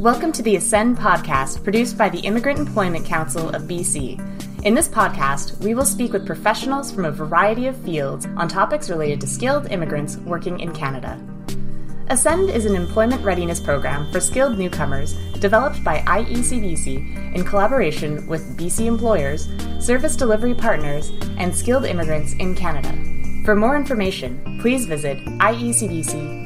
Welcome to the Ascend podcast produced by the Immigrant Employment Council of BC. In this podcast, we will speak with professionals from a variety of fields on topics related to skilled immigrants working in Canada. Ascend is an employment readiness program for skilled newcomers developed by IECBC in collaboration with BC employers, service delivery partners, and skilled immigrants in Canada. For more information, please visit iecbc.ca.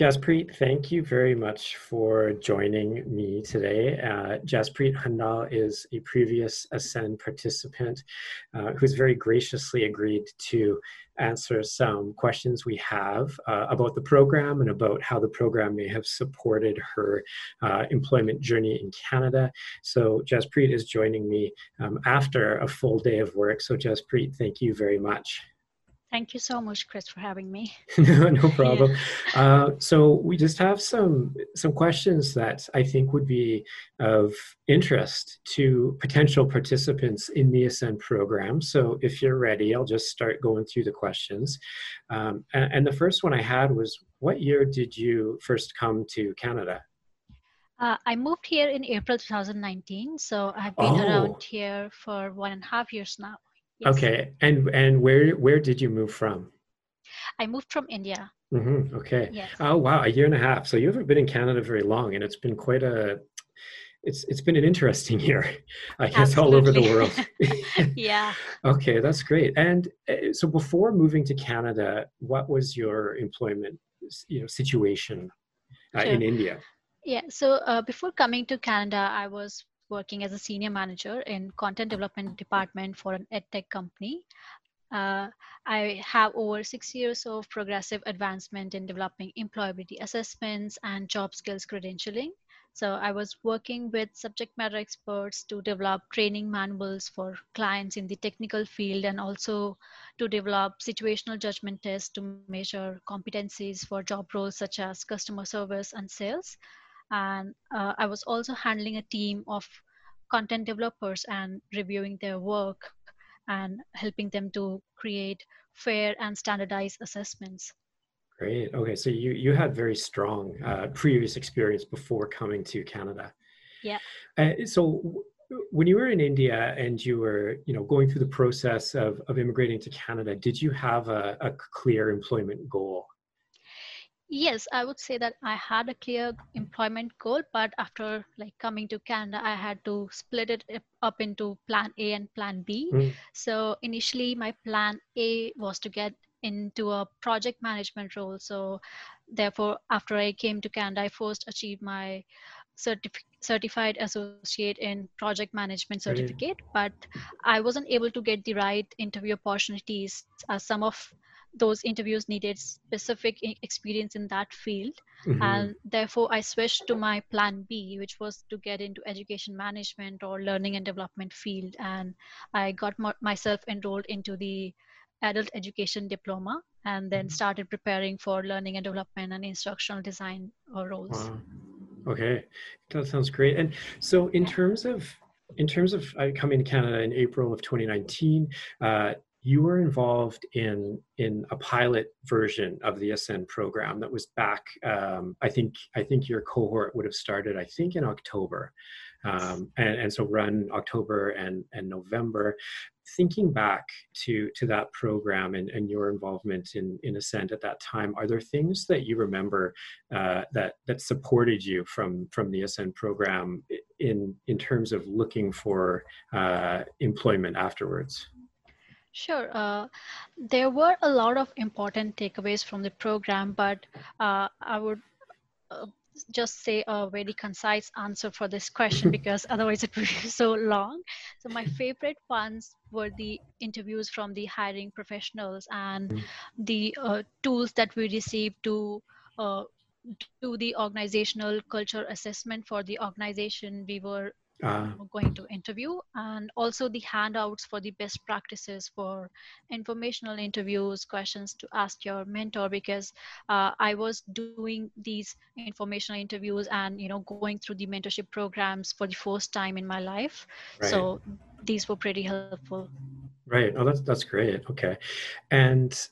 Jaspreet, thank you very much for joining me today. Uh, Jaspreet Handal is a previous Ascend participant uh, who's very graciously agreed to answer some questions we have uh, about the program and about how the program may have supported her uh, employment journey in Canada. So Jaspreet is joining me um, after a full day of work. So Jaspreet, thank you very much. Thank you so much, Chris, for having me. no, no problem. Yeah. Uh, so we just have some some questions that I think would be of interest to potential participants in the Ascend program. So if you're ready, I'll just start going through the questions. Um, and, and, the first one I had was, what year did you first come to Canada? Uh, I moved here in April 2019, so I've been oh. around here for one and a half years now. Yes. Okay, and and where where did you move from? I moved from India. Mm-hmm. Okay. Yes. Oh wow, a year and a half. So you haven't been in Canada very long, and it's been quite a. It's it's been an interesting year, I guess, Absolutely. all over the world. yeah. Okay, that's great. And uh, so before moving to Canada, what was your employment, you know, situation uh, sure. in India? Yeah. So uh, before coming to Canada, I was working as a senior manager in content development department for an edtech company. Uh, I have over six years of progressive advancement in developing employability assessments and job skills credentialing. So I was working with subject matter experts to develop training manuals for clients in the technical field and also to develop situational judgment tests to measure competencies for job roles such as customer service and sales and uh, i was also handling a team of content developers and reviewing their work and helping them to create fair and standardized assessments. Great. Okay so you you had very strong uh, previous experience before coming to canada. Yeah. Uh, so when you were in India and you were, you know, going through the process of, of immigrating to Canada, did you have a, a clear employment goal? Yes i would say that i had a clear employment goal but after like coming to canada i had to split it up into plan a and plan b. Mm. so initially my plan a was to get into a project management role. So therefore after i came to canada i first achieved my certificate certified associate in project management certificate but i wasn't able to get the right interview opportunities as some of those interviews needed specific experience in that field. Mm-hmm. and therefore i switched to my plan b which was to get into education management or learning and development field. And i got myself enrolled into the adult education diploma and then mm-hmm. started preparing for learning and development and instructional design roles. Wow. okay. That sounds great. And so in terms of in terms of uh, coming to Canada in April of 2019, uh, you were involved in in a pilot version of the Ascend program that was back. Um, I think I think your cohort would have started. I think in October, um, and and so run October and and November. Thinking back to to that program and, and your involvement in in Ascend at that time, are there things that you remember uh, that that supported you from from the Ascend program in in terms of looking for uh, employment afterwards? Sure. Uh, there were a lot of important takeaways from the program, but uh, I would uh, just say a very concise answer for this question because otherwise it would be so long. So, my favorite ones were the interviews from the hiring professionals and mm. the uh, tools that we received to uh, do the organizational culture assessment for the organization we were uh, going to interview and also the handouts for the best practices for informational interviews questions to ask your mentor because uh, i was doing these informational interviews and you know going through the mentorship programs for the first time in my life right. so these were pretty helpful right oh that's that's great okay and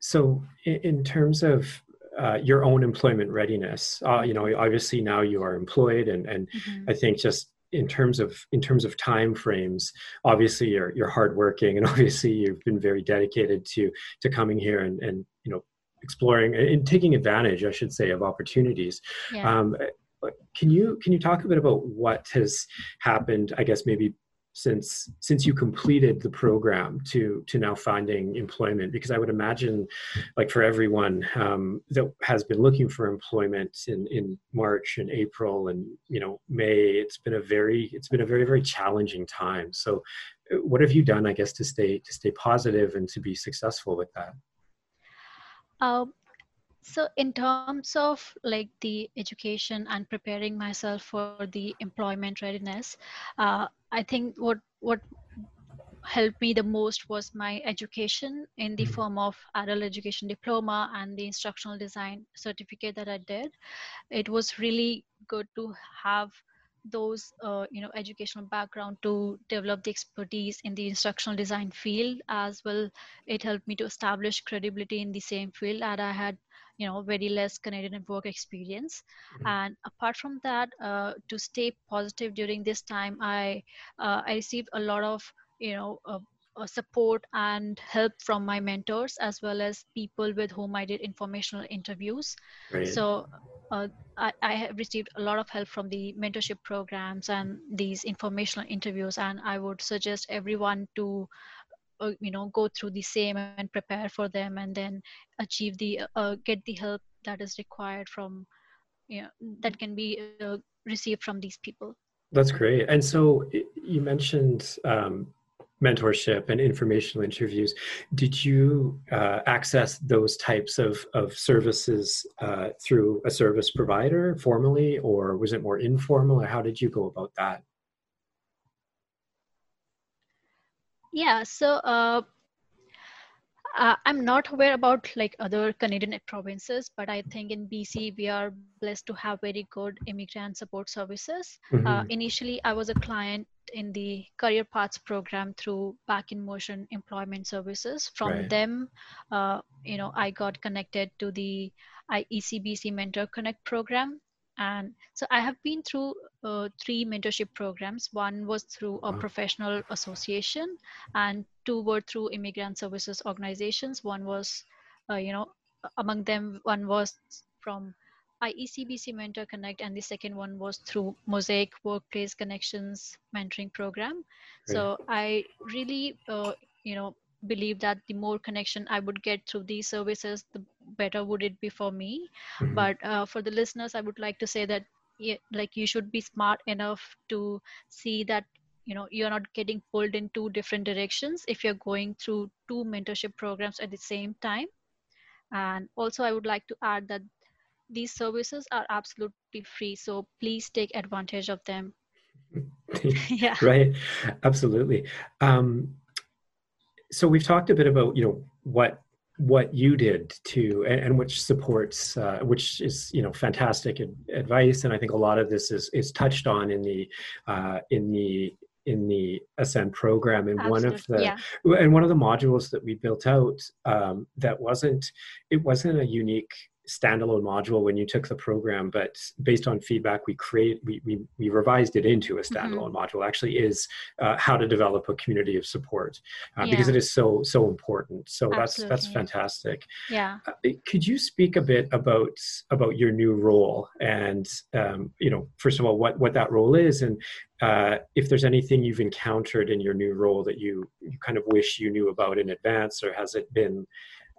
so in, in terms of uh, your own employment readiness. Uh, you know, obviously now you are employed, and and mm-hmm. I think just in terms of in terms of time frames obviously you're you're hardworking and obviously you've been very dedicated to to coming here and and you know exploring and taking advantage i should say of opportunities yeah. um, can you can you talk a bit about what has happened i guess maybe since since you completed the program to to now finding employment because i would imagine like for everyone um, that has been looking for employment in in march and april and you know may it's been a very it's been a very very challenging time. So uh, what have you done i guess to stay to stay positive and to be successful with that? Um, so in terms of like the education and preparing myself for the employment readiness uh, i think what what helped me the most was my education in the mm-hmm. form of adult education diploma and the instructional design certificate that i did it was really good to have those uh, you know educational background to develop the expertise in the instructional design field as well it helped me to establish credibility in the same field that i had you know very less canadian work experience mm-hmm. and apart from that uh, to stay positive during this time i uh, i received a lot of you know uh, uh, support and help from my mentors as well as people with whom I did informational interviews. Right. So uh, I, I, have received a lot of help from the mentorship programs and these informational interviews, and I would suggest everyone to you know go through the same and prepare for them and then achieve the uh, get the help that is required from you know that can be uh, received from these people. That's great. And so you mentioned um, mentorship and informational interviews. Did you uh, access those types of, of services uh, through a service provider formally or was it more informal or how did you go about that Yeah, so uh, uh, I'm not aware about like other Canadian provinces, but I think in BC we are blessed to have very good immigrant support services. Uh, mm-hmm. Uh, initially, I was a client in the Career Paths program through Back in Motion Employment Services. From right. them, uh, you know, I got connected to the IECBC Mentor Connect program, and so i have been through uh, three mentorship programs. One was through a professional association and two were through immigrant services organizations. One was uh, you know among them one was from iecbc mentor connect and the second one was through mosaic workplace connections mentoring program. Great. so i really uh, you know believe that the more connection i would get through these services the better would it be for me. Mm-hmm. but uh, for the listeners i would like to say that like you should be smart enough to see that you know you're not getting pulled in two different directions if you're going through two mentorship programs at the same time. And also i would like to add that these services are absolutely free so please take advantage of them. Yeah. Right. Absolutely. Um, so we've talked a bit about you know what what you did to and, and which supports uh, which is you know fantastic advice and i think a lot of this is is touched on in the uh, in the in the ascend program and Absolutely. one of the yeah. and one of the modules that we built out um, that wasn't it wasn't a unique standalone module when you took the program, but based on feedback, we create we we, we revised it into a mm-hmm. standalone mm-hmm. module. Actually, is uh, how to develop a community of support uh, yeah. because it is so so important. So Absolutely. that's that's fantastic. Yeah. Uh, could you speak a bit about about your new role and um, you know first of all what what that role is and uh, if there's anything you've encountered in your new role that you, you kind of wish you knew about in advance or has it been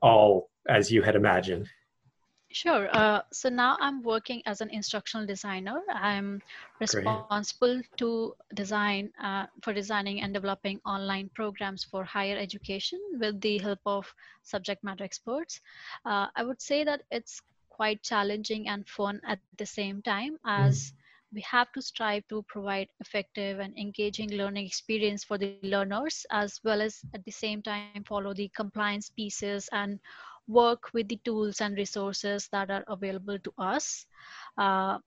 all as you had imagined Sure. Uh, so now I'm working as an instructional designer. I'm responsible Great. to design uh, for designing and developing online programs for higher education with the help of subject matter experts. Uh, I would say that it's quite challenging and fun at the same time as mm. We have to strive to provide effective and engaging learning experience for the learners as well as at the same time follow the compliance pieces and work with the tools and resources that are available to us. Uh,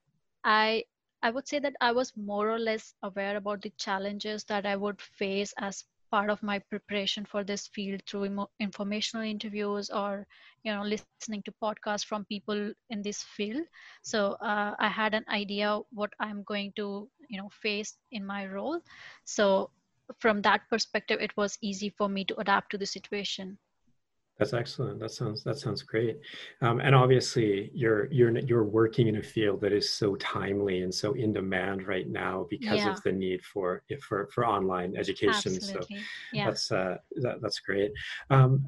I I would say that I was more or less aware about the challenges that I would face as part of my preparation for this field through informational interviews or you know listening to podcasts from people in this field. So uh, i had an idea what i'm going to you know face in my role. So from that perspective it was easy for me to adapt to the situation that's excellent. That sounds that sounds great. Um, and obviously, you're you're you're working in a field that is so timely and so in demand right now because yeah. of the need for for for online education. Absolutely. So yeah. that's uh, that, that's great. Um,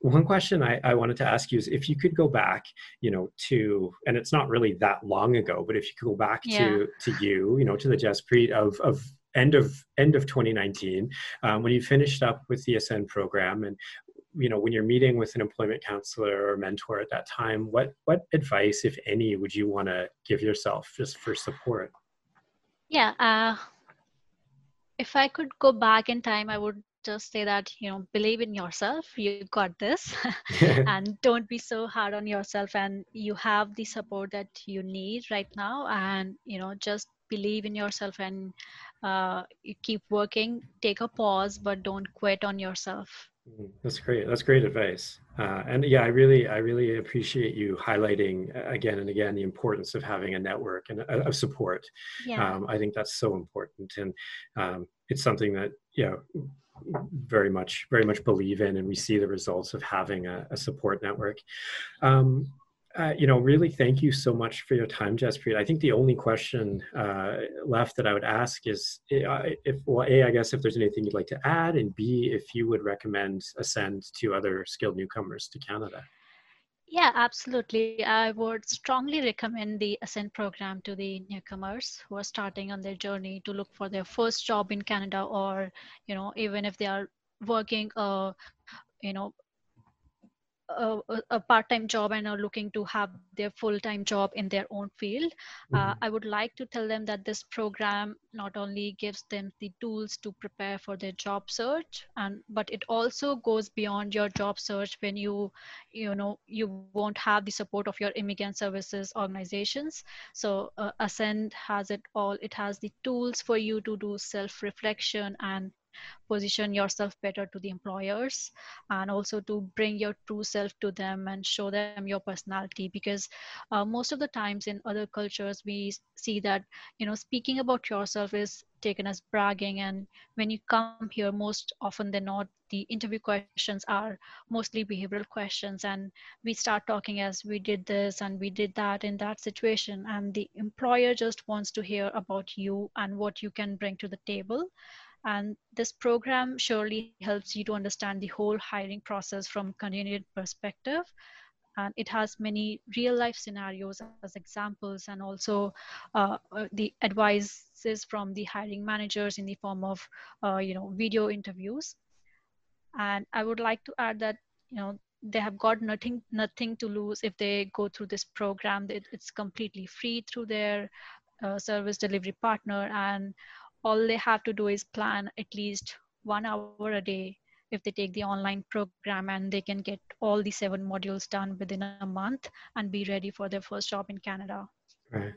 one question I, I wanted to ask you is if you could go back, you know, to and it's not really that long ago, but if you could go back yeah. to to you, you know, to the Jaspreet of of end of end of 2019 um, when you finished up with the ascend program and you know when you're meeting with an employment counselor or mentor at that time what what advice if any would you want to give yourself just for support yeah uh, if i could go back in time i would just say that you know believe in yourself you got this and don't be so hard on yourself and you have the support that you need right now and you know just believe in yourself and uh, you keep working take a pause but don't quit on yourself. That's great. That's great advice. Uh, and yeah, I really, I really appreciate you highlighting uh, again and again the importance of having a network and a, of support. Yeah. Um, I think that's so important, and um, it's something that you know very much, very much believe in, and we see the results of having a, a support network. Um, uh, you know, really thank you so much for your time, Jaspreet. I think the only question uh, left that I would ask is uh, if, well, A, I guess if there's anything you'd like to add, and B, if you would recommend Ascend to other skilled newcomers to Canada. Yeah, absolutely. I would strongly recommend the Ascend program to the newcomers who are starting on their journey to look for their first job in Canada, or you know, even if they are working, uh, you know, a, a, part-time job and are looking to have their full-time job in their own field uh, mm-hmm. uh, i would like to tell them that this program not only gives them the tools to prepare for their job search and but it also goes beyond your job search when you you know you won't have the support of your immigrant services organizations so uh, ascend has it all it has the tools for you to do self-reflection and position yourself better to the employers and also to bring your true self to them and show them your personality because uh, most of the times in other cultures we see that you know speaking about yourself is taken as bragging and when you come here most often than not the interview questions are mostly behavioral questions and we start talking as we did this and we did that in that situation and the employer just wants to hear about you and what you can bring to the table and this program surely helps you to understand the whole hiring process from Canadian perspective. And it has many real life scenarios as examples and also uh, uh, the advices from the hiring managers in the form of, uh, you know, video interviews. And I would like to add that, you know, they have got nothing nothing to lose if they go through this program it's completely free through their uh, service delivery partner and all they have to do is plan at least one hour a day if they take the online program and they can get all the seven modules done within a month and be ready for their first job in Canada. Right.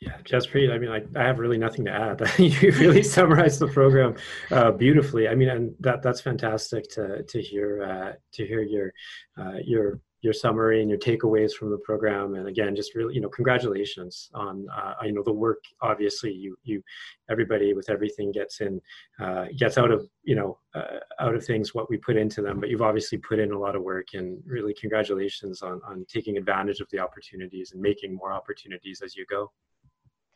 Yeah, Jaspreet, I mean, I, I have really nothing to add. you really summarized the program uh, beautifully. I mean, and that that's fantastic to to hear uh, to hear your uh, your your summary and your takeaways from the program. And again just really you know congratulations on uh, you know the work. Obviously you you everybody with everything gets in uh, gets out of you know uh, out of things what we put into them. But you've obviously put in a lot of work and really congratulations on on taking advantage of the opportunities and making more opportunities as you go.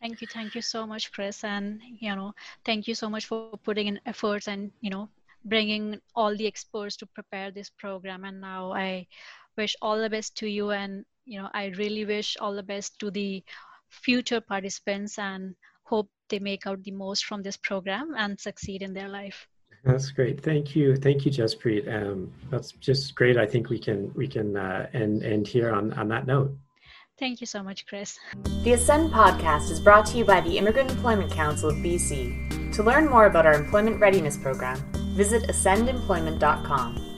Thank you. Thank you so much chris. And you know thank you so much for putting in efforts and you know bringing all the experts to prepare this program. And now i wish all the best to you and you know i really wish all the best to the future participants and hope they make out the most from this program and succeed in their life that's great thank you thank you jaspreet um, that's just great i think we can we can uh, end end here on on that note Thank you so much, Chris. The Ascend podcast is brought to you by the Immigrant Employment Council of BC. To learn more about our employment readiness program, visit ascendemployment.com.